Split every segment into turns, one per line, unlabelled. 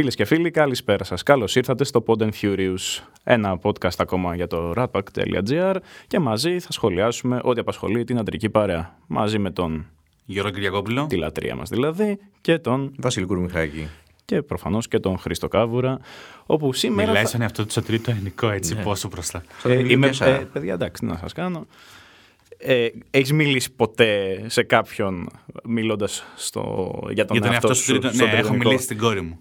Φίλες και φίλοι, καλησπέρα σας. Καλώς ήρθατε στο Pod and Furious, ένα podcast ακόμα για το ratpack.gr και μαζί θα σχολιάσουμε ό,τι απασχολεί την αντρική παρέα. Μαζί με τον
Γιώργο Κυριακόπουλο.
τη λατρεία μας δηλαδή και τον
Βασίλη Κουρμιχάκη.
και προφανώς και τον Χρήστο Κάβουρα. Όπου σήμερα.
Μιλάει
θα-
σαν εαυτό του στο τρίτο ελληνικό, έτσι, πόσο μπροστά.
Σαν
Ε,
τον
είμαι,
Ηλικία
ε,
Σάρα.
παιδιά, εντάξει, τι να σας κάνω. Ε, έχεις μιλήσει ποτέ σε κάποιον μιλώντας στο, για τον
Για τον
εαυτό
εαυτό
σου
σου τρίτο.
στον
Ναι, έχω
τριτονικό.
μιλήσει στην κόρη μου.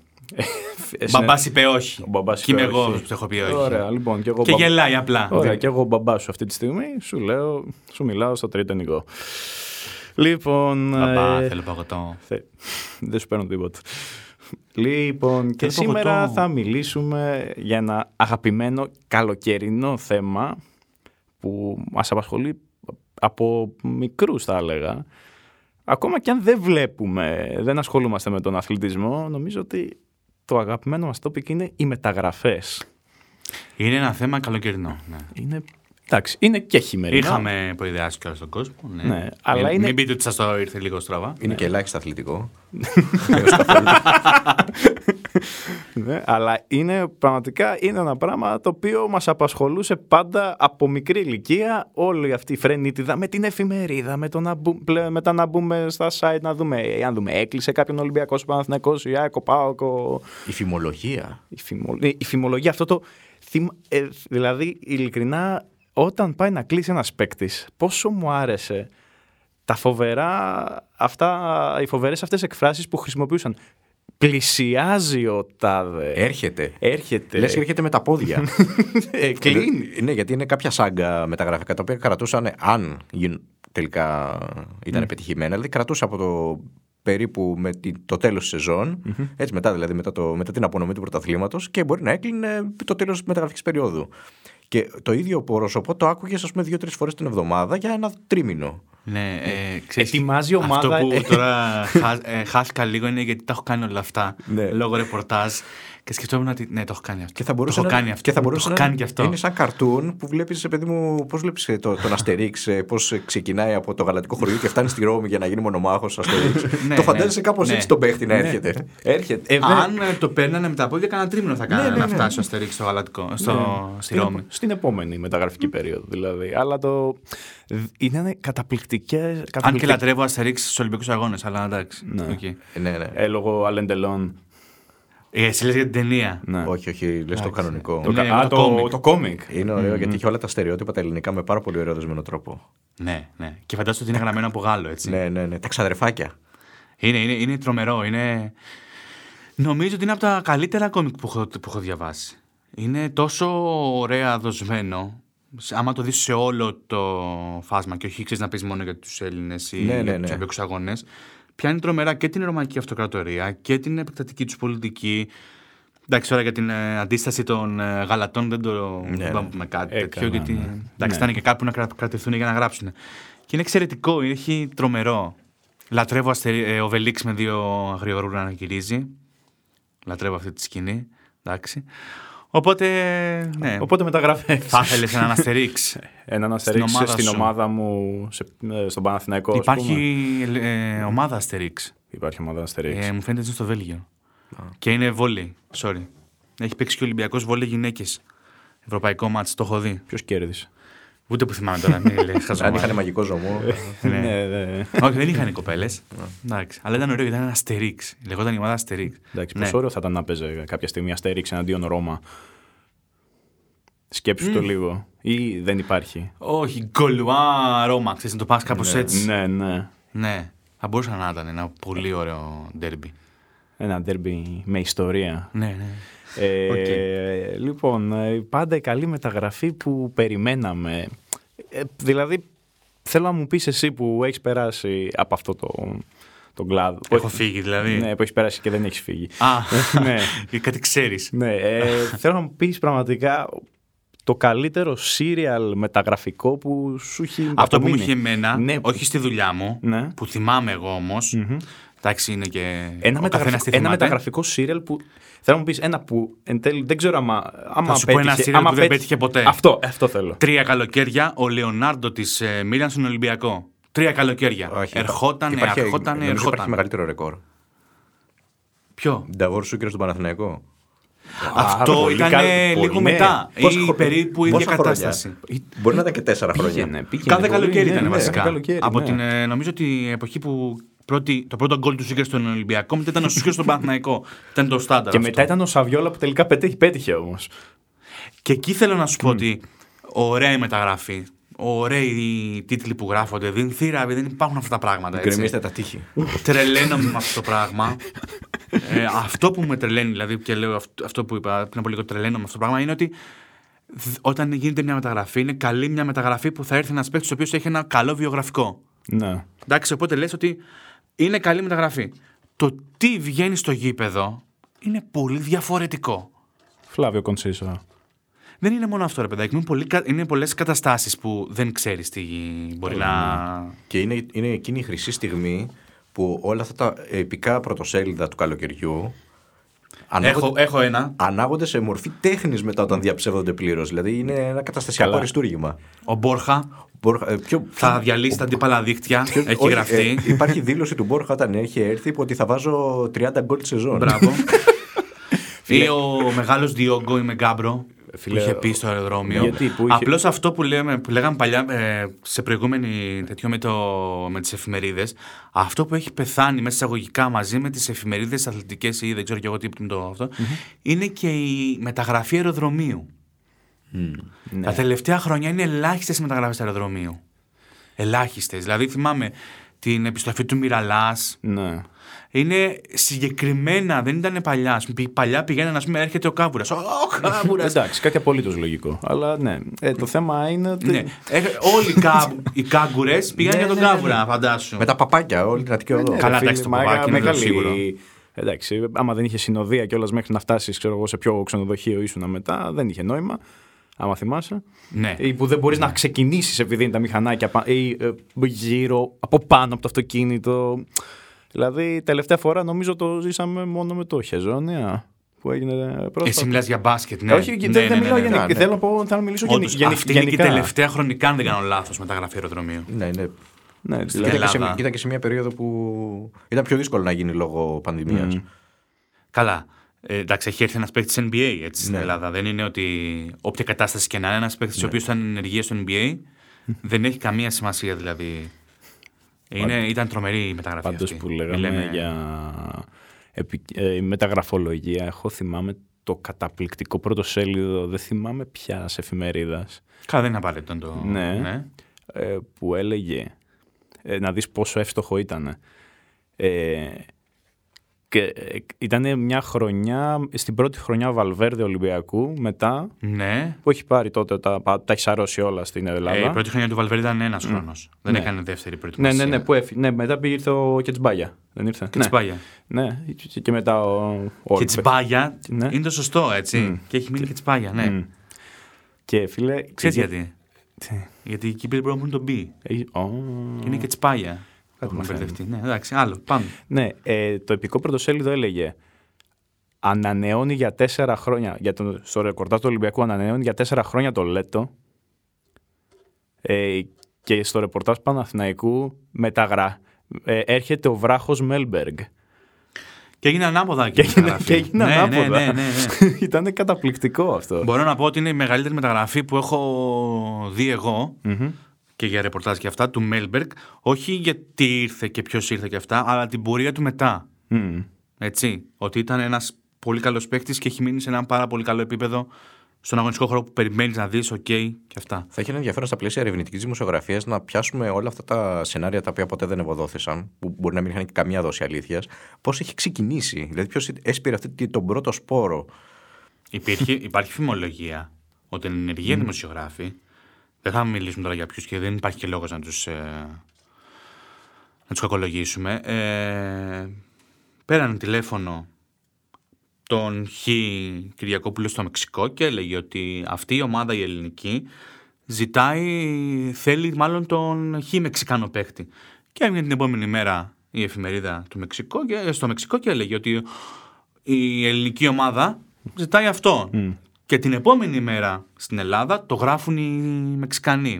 Εσύ-
Μπαμπάς είπε όχι.
Ο μπαμπάς
Και είμαι
είπε
εγώ
όχι.
που το έχω πει όχι.
Ωραία, λοιπόν, και εγώ,
Και
μπα-
γελάει απλά.
Ωραία, και εγώ μπαμπά σου αυτή τη στιγμή σου λέω, σου μιλάω στο τριτονικό. Λοιπόν,
Μπαμπά,
ε,
θέλω παγωτό.
θε- δεν σου παίρνω τίποτα. Λοιπόν, και
Θέλω
σήμερα
παγωτό.
θα μιλήσουμε για ένα αγαπημένο καλοκαιρινό θέμα που μας απασχολεί από μικρούς θα έλεγα. Ακόμα και αν δεν βλέπουμε, δεν ασχολούμαστε με τον αθλητισμό, νομίζω ότι το αγαπημένο μας topic είναι οι μεταγραφές.
Είναι ένα θέμα καλοκαιρινό. ναι.
Είναι, εντάξει, είναι και χειμερινό.
Είχαμε προειδεάσει κιόλας στον κόσμο. Ναι,
Ναι, αλλά
μην,
είναι-
μην πείτε ότι σας το ήρθε λίγο στραβά.
Είναι και ελάχιστα αθλητικό.
Ναι, αλλά είναι πραγματικά είναι ένα πράγμα το οποίο μας απασχολούσε πάντα από μικρή ηλικία όλη αυτή η φρενίτιδα με την εφημερίδα, με, το να μπου- πλέ- μετά να μπούμε στα site να δούμε ε, αν δούμε έκλεισε κάποιον Ολυμπιακός Παναθηναϊκός ή ΑΕΚ, ο ΠΑΟΚ, ο-
Η φημολογία.
η, φημο- ε, η φημολογία, αυτό το. θυμ- ε, δηλαδή, ειλικρινά, όταν πάει να κλείσει ένας παίκτης, πόσο μου άρεσε τα φοβερά, αυτά, οι φοβερές αυτές εκφράσεις που χρησιμοποιούσαν. Πλησιάζει ο τάδε.
Έρχεται.
Έρχεται.
Λες και έρχεται με τα πόδια.
Ε, κλείνει.
ναι, γιατί είναι κάποια σάγκα μεταγραφικά τα οποία κρατούσαν, αν γίν- τελικά ήταν πετυχημένα, δηλαδή κρατούσε από το περίπου με τη- το τέλος της σεζόν, έτσι μετά δηλαδή μετά, το, μετά την απονομή του πρωταθλήματος και μπορεί να έκλεινε το τέλος της μεταγραφικής περίοδου. Και το ίδιο πρόσωπο το άκουγες ας πούμε δύο-τρεις φορές την εβδομάδα για ένα τρίμηνο.
Ναι, ε, ξέρεις,
Ετοιμάζει ομάδα-
Αυτό που τώρα χά, ε, χάθηκα λίγο είναι γιατί τα έχω κάνει όλα αυτά
Ναι.
λόγω ρεπορτάζ και σκεφτόμουν ότι ναι, το έχω κάνει αυτό.
Και θα μπορούσε
το έχω
να,
κάνει αυτό.
και θα
το
μπορούσε
έχω
να
κάνει και αυτό.
είναι σαν καρτούν που βλέπεις, παιδί μου, πώς βλέπεις το, τον Αστερίξ, ε, πώς ξεκινάει από το γαλατικό χωριό και φτάνει στη Ρώμη για να γίνει μονομάχος Αστερίξ.
Ναι,
το
ναι.
φαντάζεσαι κάπως
Ναι.
έτσι τον παίχτη να έρχεται.
Έρχεται. Ε,
Αν ε, το παίρνανε με τα πόδια, κανένα τρίμηνο θα κάνανε
Ναι, ναι,
να
ναι.
φτάσει ο Αστερίξ στο γαλατικό, στο, στη
στην,
Ρώμη.
επο- στην επόμενη μεταγραφική περίοδο δηλαδή. Αλλά το. Είναι καταπληκτικό.
Αν και λατρεύω Αστερίξ στους Ολυμπιακούς Αγώνες, αλλά εντάξει.
Ναι.
οκ.
Ε, ναι, ναι.
Ε, λόγω Αλέν Ντελόν.
Ε, εσύ λες για την ταινία.
Ναι.
Όχι, όχι, λες το κανονικό.
Το,
Ναι,
κα- α,
το
το,
κόμικ.
το κόμικ.
Είναι ωραίο γιατί έχει όλα τα στερεότυπα τα ελληνικά με πάρα πολύ ωραίο δεσμένο τρόπο.
Ναι, ναι. Και φαντάζομαι ότι είναι γραμμένο από Γάλλο, έτσι.
Ναι, ναι, ναι. Τα ξαδερφάκια.
Είναι, είναι, είναι τρομερό. Είναι... Νομίζω ότι είναι από τα καλύτερα κόμικ που έχω, που έχω διαβάσει. Είναι τόσο ωραία δοσμένο. Σε- Άμα το δεις σε όλο το φάσμα και όχι ξέρεις να παίζει μόνο για τους Έλληνες ή
Ναι, ναι,
για τους
ναι.
Ολυμπιακούς αγώνες, πιάνει τρομερά και την ρωμαϊκή αυτοκρατορία και την επεκτατική τους πολιτική. Εντάξει, τώρα για την ε, αντίσταση των ε, Γαλατών δεν το
Ναι,
δεν
ναι.
πάμε να πούμε κάτι
Ε,
τέτοιο,
καλά,
γιατί
ναι.
εντάξει,
Ναι.
ήταν και κάπου να κρα- κρατηθούν για να γράψουν. Και είναι εξαιρετικό, έχει τρομερό. Λατρεύω αστερι... ε, ο Βελίξ με δύο αγριορούρα να γυρίζει. Λατρεύω αυτή τη σκηνή. Εντάξει. Οπότε, ναι.
Οπότε μεταγραφές.
Θα ήθελες έναν Αστερίξ.
Έναν αστερίξ
ομάδα
στην
σου.
ομάδα μου σε, ε, στον Παναθηναϊκό. ας
Υπάρχει
πούμε.
ε, ομάδα Αστερίξ.
Υπάρχει ομάδα αστερίξ.
Ε, μου φαίνεται ότι είναι στο Βέλγιο. Και είναι βόλεϊ. Sorry. Έχει παίξει και ο Ολυμπιακός βόλεϊ γυναίκες. Ευρωπαϊκό μάτς, το έχω δει.
Ποιος κέρδισε;
Ούτε που θυμάμαι τώρα. Μην λέει,
Αν
χαζομάρα.
είχαν μαγικό ζωμό.
Ναι.
ναι, ναι.
Όχι, δεν είχαν οι κοπέλες. Εντάξει. Αλλά ήταν ωραίο γιατί ήταν ένα Αστερίξ. Λεγόταν η ομάδα Αστερίξ.
Εντάξει,
Ναι.
πόσο ωραίο θα ήταν να παίζει κάποια στιγμή αστερίξ εναντίον Ρώμα. Σκέψου το λίγο. Ή δεν υπάρχει.
Όχι, γκολουά Ρώμα. Ξέρεις να το πας κάπως έτσι.
Ναι, ναι.
Ναι. Θα μπορούσε να ήταν ένα πολύ ωραίο ντέρμπι.
Ένα ντέρμπι με ιστορία.
Ναι, ναι.
Ε, Λοιπόν, ε, πάντα η καλή μεταγραφή που περιμέναμε. Ε, δηλαδή, θέλω να μου πεις εσύ που έχεις περάσει από αυτό το, τον κλάδο. που
Έχω
έχει-
φύγει δηλαδή.
Ναι, που έχεις περάσει και δεν έχεις φύγει.
Α,
Ναι.
ναι. κάτι ξέρεις.
Ναι, ε, θέλω να μου πεις πραγματικά το καλύτερο serial μεταγραφικό που σου έχει
Αυτό που μου
απομείνει.
είχε εμένα,
Ναι.
όχι στη δουλειά μου,
Ναι.
που θυμάμαι εγώ όμως, εντάξει είναι και
Ένα,
ο
μεταγραφικό,
καθένας τι
ένα
θυμάται.
μεταγραφικό serial που θέλω να μου πεις ένα που εν τέλει δεν ξέρω άμα, άμα
σου πω ένα
πέτυχε,
serial
άμα
που δεν πέτυχε ποτέ.
Αυτό, αυτό θέλω.
Τρία καλοκαίρια ο Λεωνάρντο της ε, Μίλαν στον Ολυμπιακό. Τρία καλοκαίρια.
Όχι,
ερχόταν,
υπάρχει-
ερχόταν,
νομίζω
ερχόταν.
Υπάρχει μεγαλύτερο ρεκόρ.
Ποιο;
Νταβόρ Σούκερ στον Παναθηναϊκό.
Αυτό
πολύ
ήταν
καλό-
λίγο
πολύ, ναι.
μετά.
Πόσα
Ή
χρο-
περίπου η ίδια
πόσα χρόνια;
κατάσταση.
Μπορεί να ήταν και τέσσερα χρόνια.
Πήγαινε, πήγαινε
Κάθε
πολύ,
καλοκαίρι
ναι,
ήταν
ναι,
βασικά.
κάθε καλοκαίρι,
Από
ναι.
την, ε, νομίζω ότι η εποχή που πρώτη, το πρώτο γκολ του Σούκερ στον Ολυμπιακό, μετά ήταν ο Σούκερ στον Παναθηναϊκό. Ήταν το στάνταρ.
Και
αυτό.
μετά ήταν ο Σαβιόλα που τελικά πέτυχε, πέτυχε όμως.
Και εκεί θέλω να σου πω ότι ωραία η μεταγραφή. Ωραίοι οι τίτλοι που γράφονται. Δεν θύρα, δεν υπάρχουν αυτά τα πράγματα. έτσι.
Γκρεμίστε τα τείχη.
Τρελαίνομαι με αυτό το πράγμα. ε, αυτό που με τρελαίνει, δηλαδή, και λέω αυτό, αυτό που είπα πριν από λίγο, τρελαίνομαι με αυτό το πράγμα, είναι ότι δ- όταν γίνεται μια μεταγραφή, είναι καλή μια μεταγραφή που θα έρθει ένας παίκτης ο οποίος έχει ένα καλό βιογραφικό.
Ναι.
Εντάξει, οπότε λες ότι είναι καλή μεταγραφή. Το τι βγαίνει στο γήπεδο είναι πολύ διαφορετικό.
Φλάβιο Κονσίσο.
Δεν είναι μόνο αυτό, ρε παιδάκι. μου. Είναι, πολύ, κα- είναι πολλές καταστάσεις που δεν ξέρεις τι μπορεί να.
Και είναι, είναι εκείνη η χρυσή στιγμή που όλα αυτά τα επικά πρωτοσέλιδα του καλοκαιριού ανάγονται,
Έχω, έχω ένα.
ανάγονται σε μορφή τέχνης μετά όταν διαψεύδονται πλήρως. Δηλαδή είναι ένα καταστασιακό
Καλά.
αριστούργημα.
Ο Μπόρχα
Μπορχα- ε, ποιο-
θα διαλύσει τα αντίπαλα δίκτυα.
ποιο-
Έχει
όχι,
γραφτεί.
ε, υπάρχει δήλωση του Μπόρχα όταν έχει έρθει που ότι θα βάζω 30 γκολ τη σεζόν.
Μπράβο. Ή ο μεγάλος Διόγκο ή Μεγκάμπρο
Φίλε,
που είχε πει στο αεροδρόμιο.
γιατί, που είχε-
Απλώς αυτό που, λέμε, που λέγαμε παλιά ε, σε προηγούμενη τέτοιο με, το, με τις εφημερίδες, αυτό που έχει πεθάνει μέσα εισαγωγικά μαζί με τις εφημερίδες αθλητικές ή δεν ξέρω και εγώ τι είναι το αυτό, είναι και η μεταγραφή αεροδρομίου.
Ναι.
Τα τελευταία χρόνια είναι ελάχιστες οι μεταγραφέ αεροδρομίου. Ελάχιστες. Δηλαδή θυμάμαι την επιστροφή του Μυραλάς.
Ναι.
Είναι συγκεκριμένα, δεν ήταν παλιά. Ας πούμε, Παλιά πηγαίνανε, ας πούμε, έρχεται ο Κάβουρας. Ο Κάβουρας.
Εντάξει, κάτι απολύτως λογικό. Αλλά ναι, ε, το θέμα είναι ότι.
ναι. Ε, όλοι οι, κα... οι κάγκουρε πήγαν
Ναι,
για τον
ναι, ναι,
Κάβουρα, φαντάσου.
Με τα παπάκια, όλη την Αττική Οδό.
Ναι,
Καλά,
ρε
εντάξει,
φίλε,
το
μα,
παπάκι είναι
μεγάλη-
σίγουρο.
Εντάξει, άμα δεν είχε συνοδεία κιόλας μέχρι να φτάσεις σε ποιο ξενοδοχείο ήσουν μετά, δεν είχε νόημα. Άμα θυμάσαι.
Ναι.
Ή που δεν μπορείς να ξεκινήσεις επειδή είναι τα μηχανάκια πα- ή ε, γύρω από πάνω από το αυτοκίνητο. Δηλαδή, τελευταία φορά νομίζω το ζήσαμε μόνο με το Χεζόνια που έγινε πρόσφατα.
Εσύ μιλάς για μπάσκετ, ναι.
Όχι,
ναι,
δεν,
ναι,
δεν
ναι,
μιλάω
ναι,
γενικά.
ναι.
Θέλω, να πω, θέλω να μιλήσω γενι-
Όντως,
γενι-
αυτή είναι και η
γενικά.
τελευταία χρονικά, αν δεν κάνω λάθος, μεταγραφή αεροδρομίου.
Ναι, ναι.
Ναι,
Ήταν
δηλαδή,
και, σε,
Ελλάδα.
ήταν και σε μια περίοδο που ήταν πιο δύσκολο να γίνει λόγω πανδημίας.
Καλά. Ε, εντάξει, έχει έρθει ένας παίκτης NBA έτσι, στην
Ναι.
Ελλάδα. Δεν είναι ότι όποια κατάσταση και να είναι, ένας παίκτης ο οποίος ήταν ενεργεία στο NBA δεν έχει καμία σημασία δηλαδή. Είναι, ήταν τρομερή η μεταγραφή
Πάντως
αυτή.
που λέγαμε
Μιλάμε-
για επι- ε, μεταγραφολογία, εγώ θυμάμαι το καταπληκτικό πρωτοσέλιδο, δεν θυμάμαι πια εφημερίδας,
Καλά, δεν είναι απαραίτητο να το.
Ναι. ε, που έλεγε ε, να δεις πόσο εύστοχο ήταν. Ε, και ήταν μια χρονιά, στην πρώτη χρονιά Βαλβέρδε Ολυμπιακού, μετά
Ναι.
που έχει πάρει τότε, τα, τα έχει σαρώσει όλα στην Ελλάδα.
Ε, η πρώτη χρονιά του Βαλβέρντε ήταν ένας χρόνος. Δεν
Ναι.
έκανε δεύτερη
ναι,
προετοιμασία.
ναι, ναι, που έφυγε. Ναι, μετά πήγε ήρθε ο Κετσμπάγια. Δεν ήρθε.
Και τσπάγια.
Ναι, ναι και, και μετά ο. ο
Και τσπάγια
Ναι.
είναι το σωστό, έτσι. Και έχει μείνει και τσπάγια, ναι.
Μμ. Και φίλε.
Ξέρεις
και-
γιατί.
Τι.
Γιατί εκεί πήρε μπορούν να τον πει.
Έχει- ω.
Και είναι και τσπάγια. Έχουμε
μαθαίνουμε.
μπερδευτεί. Ναι, εντάξει, άλλο. Πάμε.
Ναι, ε, το επικό πρωτοσέλιδο έλεγε ανανεώνει για τέσσερα χρόνια. Για το, στο ρεκορτάζ του Ολυμπιακού ανανεώνει για τέσσερα χρόνια το Λέτο. Ε, και στο ρεπορτάζ Παναθηναϊκού μεταγρά. Ε, έρχεται ο βράχος Μέλμπεργκ.
Και έγινε ανάποδα
Και
η
έγινε,
μεταγραφή.
και έγινε
ναι,
ανάποδα.
Ναι, ναι, ναι, ναι.
Ήταν καταπληκτικό αυτό.
Μπορώ να πω ότι είναι η μεγαλύτερη μεταγραφή που έχω δει εγώ
Μμμ.
Και για ρεπορτάζ και αυτά του Μέλμπεργκ. Όχι γιατί ήρθε και ποιος ήρθε και αυτά, αλλά την πορεία του μετά.
Μμ.
Έτσι. Ότι ήταν ένας πολύ καλός παίκτης και έχει μείνει σε ένα πάρα πολύ καλό επίπεδο στον αγωνιστικό χώρο που περιμένεις να δεις, οκ και αυτά.
Θα έχει ένα ενδιαφέρον στα πλαίσια ερευνητικής δημοσιογραφίας να πιάσουμε όλα αυτά τα σενάρια τα οποία ποτέ δεν ευοδώθησαν, που μπορεί να μην είχαν και καμία δόση αλήθειας, πώς έχει ξεκινήσει. Δηλαδή, ποιος έσπειρε αυτή τον πρώτο σπόρο;
Υπήρχε, υπάρχει φημολογία ότι είναι ενεργοί δημοσιογράφοι. Δεν θα μιλήσουμε τώρα για ποιους και δεν υπάρχει και λόγος να τους ε, να τους κακολογήσουμε. Ε, πέραν τηλέφωνο τον Χ Κυριακόπουλο στο Μεξικό και έλεγε ότι αυτή η ομάδα η ελληνική ζητάει, θέλει μάλλον τον Χ Μεξικάνο παίχτη. Και έμεινε την επόμενη μέρα η εφημερίδα του Μεξικό και, στο Μεξικό και έλεγε ότι η ελληνική ομάδα ζητάει αυτό. Και την επόμενη μέρα στην Ελλάδα το γράφουν οι Μεξικανοί.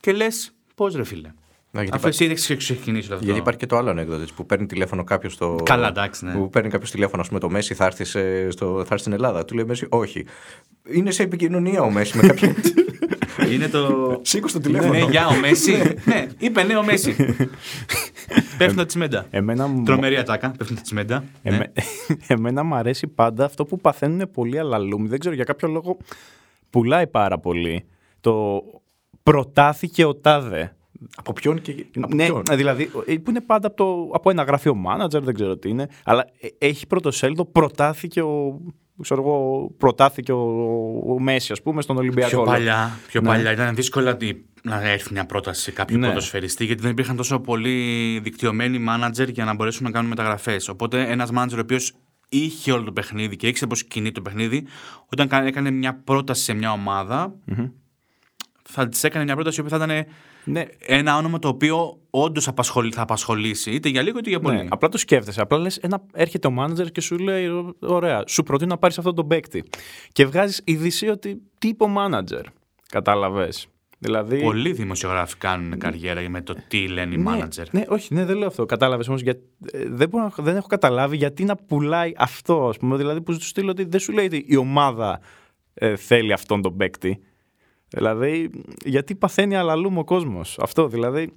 Και λες, πώς ρε φίλε.
Να, γιατί,
Αφού
υπά-
εσύ έχεις ξεκινήσει όλο αυτό.
γιατί υπάρχει και το άλλο ανέκδοτο έτσι, που παίρνει τηλέφωνο κάποιος στο.
Καλά, εντάξει, ναι.
Που παίρνει κάποιος τηλέφωνο, ας πούμε, το Μέση θα έρθει, σε- στο, θα έρθει στην Ελλάδα. Του λέει ο Μέση, Όχι. Είναι σε επικοινωνία ο Μέση με κάποιον.
Είναι το.
Σήκω στο τηλέφωνο.
Ναι, για ο Μέση. ναι, είπε ναι ο Μέση. Πέφτουν τα τσιμέντα.
Εμένα, μου-
Τρομερή ατάκα. Πέφτουν τα τσιμέντα. Ναι.
εμέ- εμένα μου αρέσει πάντα αυτό που παθαίνουν πολλοί αλαλούμοι. Δεν ξέρω για κάποιο λόγο πουλάει πάρα πολύ. Το προτάθηκε ο τάδε.
Από ποιον και. Από
ναι,
ποιον;
δηλαδή που είναι πάντα από, το, από ένα γραφείο manager, δεν ξέρω τι είναι. Αλλά ε, έχει πρωτοσέλιδο, προτάθηκε ο. Ξέρω εγώ, προτάθηκε ο, ο Μέση, ας πούμε, στον Ολυμπιακό.
Πιο παλιά, πιο
Ναι.
παλιά ήταν δύσκολο ότι- να έρθει μια πρόταση σε κάποιο
Ναι.
ποδοσφαιριστή γιατί δεν υπήρχαν τόσο πολλοί δικτυωμένοι μάνατζερ για να μπορέσουν να κάνουν μεταγραφές. Οπότε ένας μάνατζερ ο οποίος είχε όλο το παιχνίδι και ήξερε πώς κινεί το παιχνίδι, όταν κα- έκανε μια πρόταση σε μια ομάδα, θα της έκανε μια πρόταση η οποία θα ήταν
Ναι,
ένα όνομα το οποίο όντως θα απασχολήσει είτε για λίγο είτε για πολύ.
Ναι, απλά το σκέφτεσαι. Απλά λες, ένα, έρχεται ο μάνατζερ και σου λέει: Ωραία, σου προτείνω να πάρεις αυτόν τον παίκτη. Και βγάζεις ειδησία ότι τι είπε ο μάνατζερ. Κατάλαβες. Δηλαδή.
Πολλοί δημοσιογράφοι κάνουν καριέρα με το τι λένε οι
ναι,
μάνατζερ.
Ναι, όχι, ναι, δεν λέω αυτό. Κατάλαβες όμως. Για... ε, Δεν, μπορώ να- δεν έχω καταλάβει γιατί να πουλάει αυτό, ας πούμε. Δηλαδή που σου στείλω ότι δεν σου λέει ότι η ομάδα ε, θέλει αυτόν τον παίκτη. Δηλαδή, γιατί παθαίνει αλλαλούμ ο κόσμος; Αυτό δηλαδή.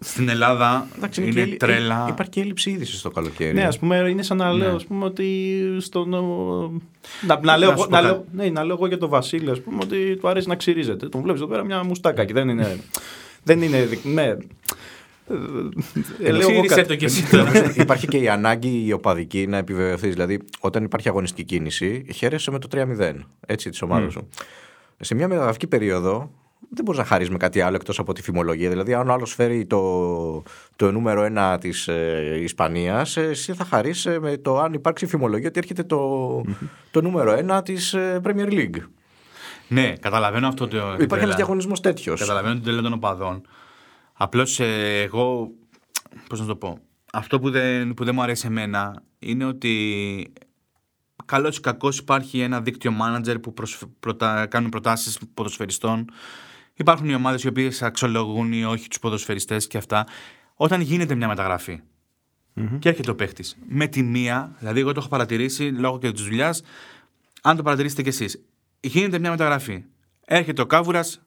Στην Ελλάδα
Εντάξει,
είναι
και έλλει-
τρέλα.
Υπάρχει και έλλειψη είδησης το καλοκαίρι.
Ναι, ας πούμε, είναι σαν να λέω
Ναι.
ας πούμε, ότι στον. Να, να, λέω,
Να σου
εγώ-
πω
να,
κάτι.
λέω, ναι, να λέω εγώ για τον Βασίλη, ας πούμε, ότι του αρέσει να ξυρίζεται. Τον βλέπεις εδώ πέρα μια μουστάκα και δεν είναι. δεν είναι. δι- Ναι. Ε, ε, λέω εγώ
Ξύρισε
κάτι.
το κι εσύ τώρα.
υπάρχει και η ανάγκη η οπαδική να επιβεβαιωθείς. Δηλαδή, όταν υπάρχει αγωνιστική κίνηση, χαίρεσαι με το 3-0 έτσι, της ομάδας σου. Σε μια μεταγραφική περίοδο δεν μπορείς να χαρίσει με κάτι άλλο εκτός από τη φημολογία. Δηλαδή, αν ο άλλος φέρει το, το νούμερο ένα της ε, Ισπανίας, εσύ θα χαρίσει με το αν υπάρξει φημολογία ότι έρχεται το, το νούμερο ένα της ε, Premier League.
ναι, καταλαβαίνω αυτό το.
Υπάρχει
τρέλα.
ένας διαγωνισμός τέτοιος.
Καταλαβαίνω την τρέλα των οπαδών. Απλώς εγώ. Πώς να το πω. Αυτό που δεν, που δεν μου αρέσει εμένα είναι ότι καλός ή κακός υπάρχει ένα δίκτυο manager που προσφ- προτα- κάνουν προτάσεις ποδοσφαιριστών. Υπάρχουν οι ομάδες οι οποίες αξιολογούν ή όχι τους ποδοσφαιριστές και αυτά. Όταν γίνεται μια μεταγραφη και έρχεται ο παίχτη με τη μία, δηλαδή εγώ το έχω παρατηρήσει λόγω και της δουλειάς, αν το παρατηρήσετε κι εσείς. Γίνεται μια μεταγραφή. Έρχεται ο κάβουρας.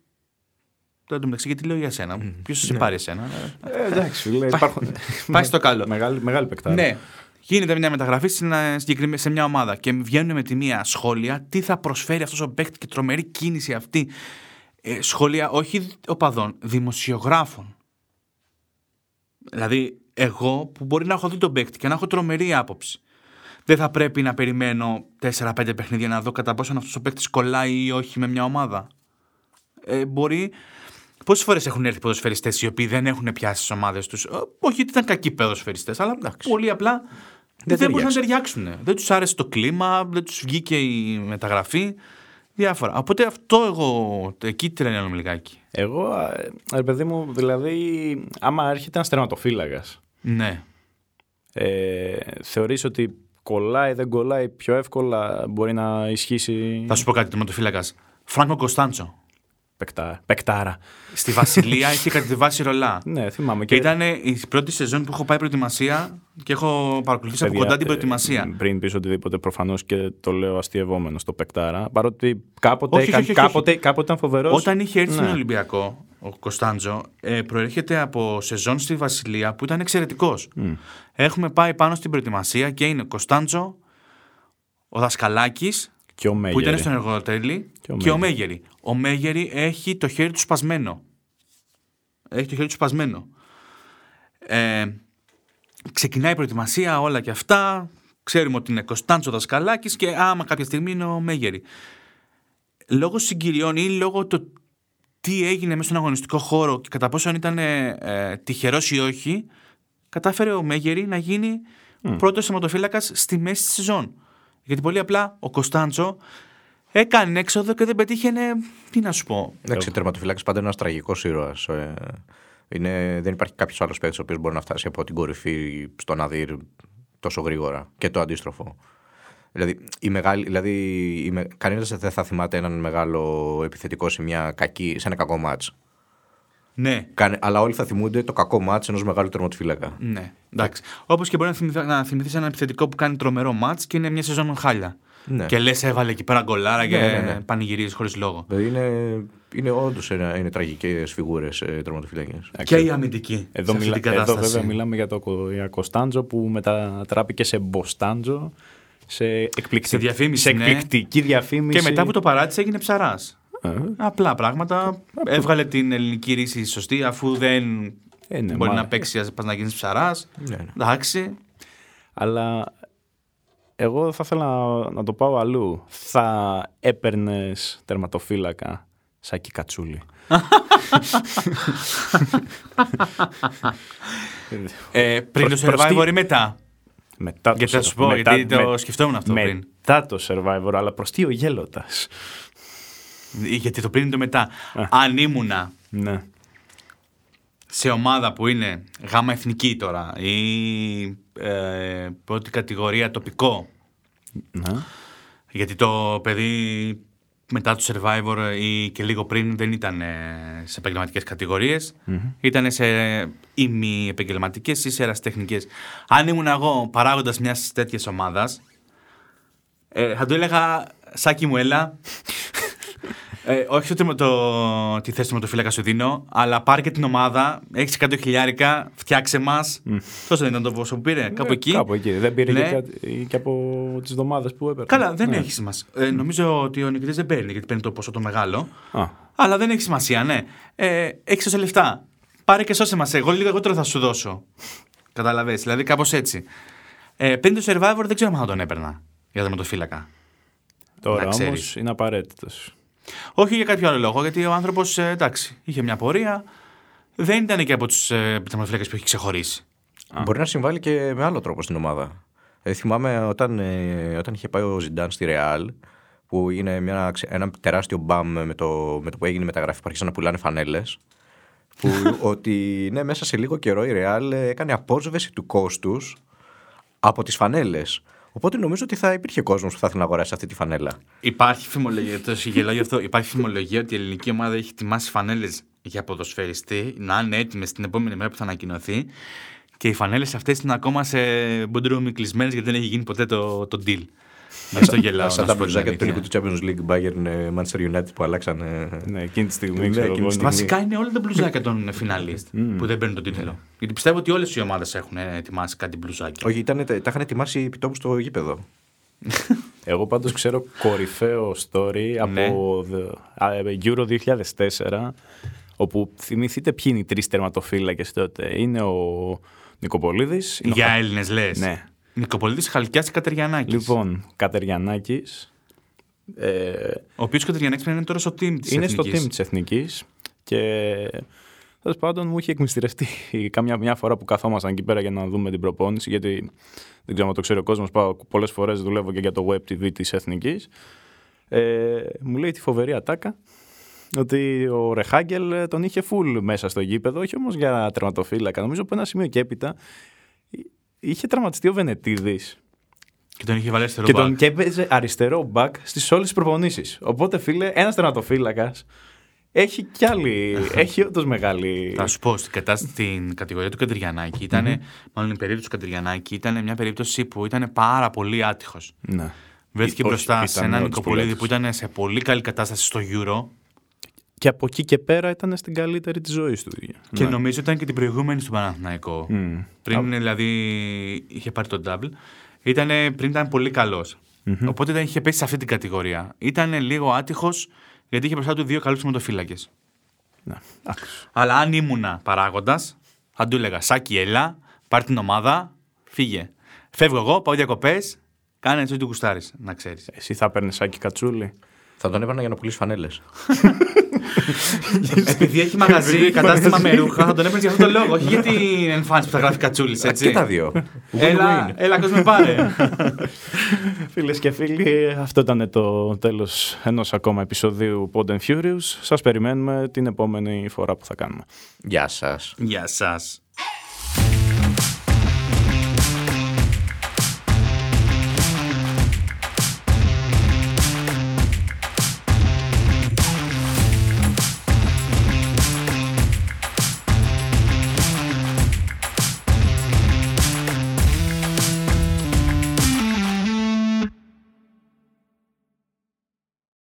Τώρα το μεταξύ, γιατί λέω για σένα. Ποιος σε πάρει εσένα.
Ε, εντάξει, φίλε, υπάρχουν.
Πάει στο καλό.
Μεγάλη, μεγάλη παικτάρα.
Ναι. Γίνεται μια μεταγραφή σε, ένα συγκεκριμέ- σε μια ομάδα και βγαίνουν με τη μία σχόλια τι θα προσφέρει αυτός ο παίκτης και τρομερή κίνηση αυτή. Ε, σχόλια όχι οπαδών, δημοσιογράφων. Δηλαδή, εγώ που μπορεί να έχω δει τον παίκτη και να έχω τρομερή άποψη. Δεν θα πρέπει να περιμένω 4-5 παιχνίδια να δω κατά πόσο αυτός ο παίκτης κολλάει ή όχι με μια ομάδα. Ε, μπορεί. Πόσες φορές έχουν έρθει ποδοσφαιριστές οι οποίοι δεν έχουν πιάσει τι ομάδες τους; Όχι ότι ήταν κακοί ποδοσφαιριστές, αλλά πολύ απλά δεν,
Δεν
μπορούσαν να ταιριάξουν. Δεν τους άρεσε το κλίμα, δεν τους βγήκε η μεταγραφή. Διάφορα. Οπότε αυτό εγώ εκεί τρελαίνομαι λιγάκι.
Εγώ, ε, ρε παιδί μου, δηλαδή, άμα έρχεται ένας τερματοφύλακας,
Ναι.
ε, θεωρείς ότι κολλάει, δεν κολλάει, πιο εύκολα μπορεί να ισχύσει
Θα σου πω κάτι, τερματοφύλακας. Φράγκο Κωνστάντσο.
Παικτά, παικτάρα.
Στη Βασιλεία είχε κατεβάσει ρολά.
Ναι, θυμάμαι.
Και ήταν η πρώτη σεζόν που έχω πάει προετοιμασία και έχω παρακολουθήσει από
Παιδιά,
κοντά την
ε,
προετοιμασία.
Πριν πεις οτιδήποτε, προφανώς και το λέω αστειευόμενο στο παικτάρα. Παρότι κάποτε,
Όχι,
έκανε-
όχι, όχι, όχι.
κάποτε, κάποτε ήταν φοβερός.
Όταν είχε έρθει
Ναι.
στον Ολυμπιακό, ο Κωνσταντζο ε, προέρχεται από σεζόν στη Βασιλεία που ήταν εξαιρετικός. Έχουμε πάει πάνω στην προετοιμασία και είναι ο Κωνσταντζο, ο Δασκαλάκης,
Και ο
που
Μέγερη.
ήταν στον Εργοτέλη,
Και ο
και ο Μέγερη. Ο Μέγερη έχει το χέρι του σπασμένο. Έχει το χέρι του σπασμένο. Ε, ξεκινάει η προετοιμασία, όλα και αυτά. Ξέρουμε ότι είναι Κωνσταντζο Δασκαλάκης και άμα κάποια στιγμή είναι ο Μέγερη. Λόγω συγκυριών ή λόγω το τι έγινε μέσα στον αγωνιστικό χώρο και κατά πόσο ήταν ε, ε, τυχερός ή όχι, κατάφερε ο Μέγερη να γίνει ο πρώτος θεματοφύλακας στη μέση της σεζόν. Γιατί πολύ απλά ο Κωνσταντζο έκανε έξοδο και δεν πετύχαινε, τι να σου πω,
Εντάξει, τερματοφυλάκης πάντα είναι ένας τραγικός ήρωας. Είναι, δεν υπάρχει κάποιος άλλος παίκτης ο οποίος μπορεί να φτάσει από την κορυφή στον Αδύρ τόσο γρήγορα. Και το αντίστροφο. Δηλαδή, η μεγάλη, δηλαδή η με, κανένας δεν θα θυμάται έναν μεγάλο επιθετικό σε, μια κακή, σε ένα κακό μάτς.
Ναι.
Κάνε- Αλλά όλοι θα θυμούνται το κακό μάτς ενός μεγάλου τερματοφύλακα.
Ναι, εντάξει. Όπως και μπορεί να θυμηθεί, να θυμηθείς ένα επιθετικό που κάνει τρομερό μάτς και είναι μια σεζόν χάλια.
Ναι.
Και λες, έβαλε εκεί πέρα γκολάρα και
Ναι, ναι, ναι.
πανηγυρίζεις χωρίς λόγο.
Δηλαδή είναι, είναι όντως είναι τραγικές φιγούρες ε, τερματοφύλακες.
Και η αμυντική.
Εδώ,
σε αυτή
μιλά,
την
εδώ
κατάσταση.
βέβαια μιλάμε για το Κο- για Κωνσταντζο που μετατράπηκε σε Μποστάντζο σε, εκπληκτική,
Σε διαφήμιση,
σε
ναι.
εκπληκτική διαφήμιση.
Και μετά που το παράτησε έγινε ψαράς.
Ε,
Απλά πράγματα. Έβγαλε την ελληνική ρίση σωστή, αφού δεν
ε, ναι,
μπορεί
μα-
να παίξει, πας να γίνεις ψαράς.
Ναι, ναι.
Εντάξει.
Αλλά εγώ θα ήθελα να, να το πάω αλλού. Θα έπαιρνες τερματοφύλακα Σάκη Κατσούλη.
Ε, πριν
Προς-
το
προς τι-
Survivor ή μετά;
Μετά το
Γιατί θα σου
Survivor.
πω,
Μετά-
γιατί το
με-
σκεφτόμουν αυτό πριν.
Μετά το Survivor, αλλά προς τι ο γέλοντας;
Γιατί το πριν είναι το μετά. Αν ήμουνα
Ναι.
σε ομάδα που είναι γάμα εθνική τώρα ή ε, πρώτη κατηγορία τοπικό,
ναι.
γιατί το παιδί μετά το Survivor ή και λίγο πριν δεν ήταν ε, σε επαγγελματικές κατηγορίες, ήταν σε ημι επαγγελματικές ή σε ερασιτεχνικές. Αν ήμουν εγώ παράγοντας μιας τέτοιας ομάδας, ε, θα του έλεγα Σάκη μου έλα, ε, όχι το, το, τη θέση του μοτοφύλακα σου δίνω, αλλά πάρε και την ομάδα, έχεις 100 χιλιάρικα, φτιάξε μας. Τόσο δεν ήταν το πόσο που πήρε, κάπου
Ε,
εκεί.
Κάπου εκεί. Δεν πήρε
Ναι.
και, κάτι- και από τις εβδομάδες που έπαιρνε.
Καλά, δεν
Ναι.
έχει σημασία. Ε, νομίζω ότι ο νικητής δεν παίρνει, γιατί παίρνει το ποσό το μεγάλο.
Α,
Αλλά δεν έχει σημασία, ναι. Ε, έχεις τόσα λεφτά. Πάρε και σώσε μας. Εγώ λίγο λιγότερο θα σου δώσω. Καταλαβέ. Δηλαδή κάπως έτσι. Ε, πριν το survivor δεν ξέρω αν θα τον έπαιρνα για τον μοτοφύλακα.
τώρα
Να
όμως
ξέρεις.
είναι απαραίτητος.
Όχι για κάποιο άλλο λόγο, γιατί ο άνθρωπος, εντάξει, είχε μια πορεία. Δεν ήταν και από τους ε, τερματοφύλακε που έχει ξεχωρίσει.
Μπορεί να συμβάλλει και με άλλο τρόπο στην ομάδα. Ε, θυμάμαι όταν, ε, όταν είχε πάει ο Ζιντάν στη Ρεάλ, που είναι μια, ξε- ένα τεράστιο μπαμ με το, με το που έγινε η μεταγραφή, που άρχισαν να πουλάνε φανέλες. Που ότι ναι, μέσα σε λίγο καιρό η Ρεάλ ε, έκανε απόσβεση του κόστους από τις φανέλες. Οπότε νομίζω ότι θα υπήρχε κόσμος που θα ήθελε να αγοράσει αυτή τη φανέλα.
Υπάρχει φημολογία, το γελάω γι' αυτό. Υπάρχει φημολογία ότι η ελληνική ομάδα έχει ετοιμάσει φανέλες για ποδοσφαιριστή να είναι έτοιμες την επόμενη μέρα που θα ανακοινωθεί. Και οι φανέλες αυτές είναι ακόμα σε μποντρούμι κλεισμένες γιατί δεν έχει γίνει ποτέ το, το deal. Γι' αυτό γελάω.
Σαν
να
τα
σου πω την
μπλουζάκια του
αλήθεια.
τελικού του Champions League Bayern ε, Manchester United που αλλάξαν. ε,
Ναι, εκείνη τη στιγμή.
Ναι,
ξέρω
εκείνη
εγώ,
τη
ναι.
στιγμή.
Βασικά είναι όλα τα μπλουζάκια των φιναλίστ που δεν παίρνουν τον τίτλο. Γιατί πιστεύω ότι όλες οι ομάδες έχουν ετοιμάσει κάτι μπλουζάκια.
Όχι, ήταν, τα είχαν ετοιμάσει επιτόπου στο γήπεδο.
Εγώ πάντως ξέρω κορυφαίο story
Ναι.
από the- α, ε, Euro 2004 όπου θυμηθείτε ποιοι είναι οι τρεις τερματοφύλακες τότε. Είναι ο Νικοπολίδης. είναι ο
Για
Χα-
Έλληνες λες.
Ναι.
Νικοπολίτη Χαλκιάς και Κατεριανάκης.
Λοιπόν, Κατεριανάκης. Ε,
Ο οποίος Κατεριανάκης είναι τώρα στο team της
είναι στο team της Εθνικής και τέλος πάντων μου είχε εκμυστηρευτεί καμιά μια φορά που καθόμασταν εκεί πέρα για να δούμε την προπόνηση γιατί δεν ξέρω αν το ξέρει ο κόσμος πάω πολλές φορές δουλεύω και για το web TV της Εθνικής ε, μου λέει τη φοβερή ατάκα ότι ο Ρεχάγκελ ε, τον είχε full μέσα στο γήπεδο, όχι όμως για τερματοφύλακα. Νομίζω από ένα σημείο και έπειτα εί- είχε τραυματιστεί ο Βενετίδης
Και τον είχε βάλει αριστερό
και,
μπακ.
τον, και έπαιζε αριστερό μπακ στις όλες τις προπονήσεις. Οπότε, φίλε, ένας τερματοφύλακας έχει κι άλλη. έχει όντως μεγάλη.
Θα σου πω, στην, κατάσταση, στην κατηγορία του Κατριανάκη, ήταν, μάλλον η περίπτωση του Κατριανάκη, ήταν μια περίπτωση που ήταν πάρα πολύ άτυχος.
Ναι.
Βρέθηκε
Όχι,
μπροστά
ήταν
σε έναν
όντως
Νικοπολίδη
πολύ
που ήταν σε πολύ καλή κατάσταση στο Euro
Και από εκεί και πέρα ήταν στην καλύτερη της ζωής του.
και
Ναι.
νομίζω ήταν και την προηγούμενη στον Παναθηναϊκό.
Μμ.
Πριν δηλαδή είχε πάρει τον double, ήτανε, πριν ήταν πολύ καλός. Οπότε δεν είχε πέσει σε αυτή την κατηγορία. Ήταν λίγο άτυχος γιατί είχε μπροστά του δύο καλούς μοτοφύλακε.
Ναι. Άκουσα.
Αλλά αν ήμουνα παράγοντας, θα του έλεγα Σάκη, έλα, πάρ την ομάδα, φύγε. Φεύγω εγώ, πάω διακοπές, κάνε έτσι ό,τι γουστάρεις, να ξέρεις.
Εσύ θα παίρνει σάκι κατσούλη.
Θα τον έπαιρνα για να πουλήσει φανέλες.
Επειδή έχει μαγαζί, κατάστημα με ρούχα, θα τον έπαιρνε για αυτόν τον λόγο. Όχι για την εμφάνιση που θα γράφει κατσούλης, έτσι.
και τα δύο.
Έλα,
Win-win.
έλα, κόσμο πάρε.
Φίλες και φίλοι, αυτό ήταν το τέλος ενός ακόμα επεισοδίου Pod and Furious. Σας περιμένουμε την επόμενη φορά που θα κάνουμε.
Γεια σας.
Γεια σας.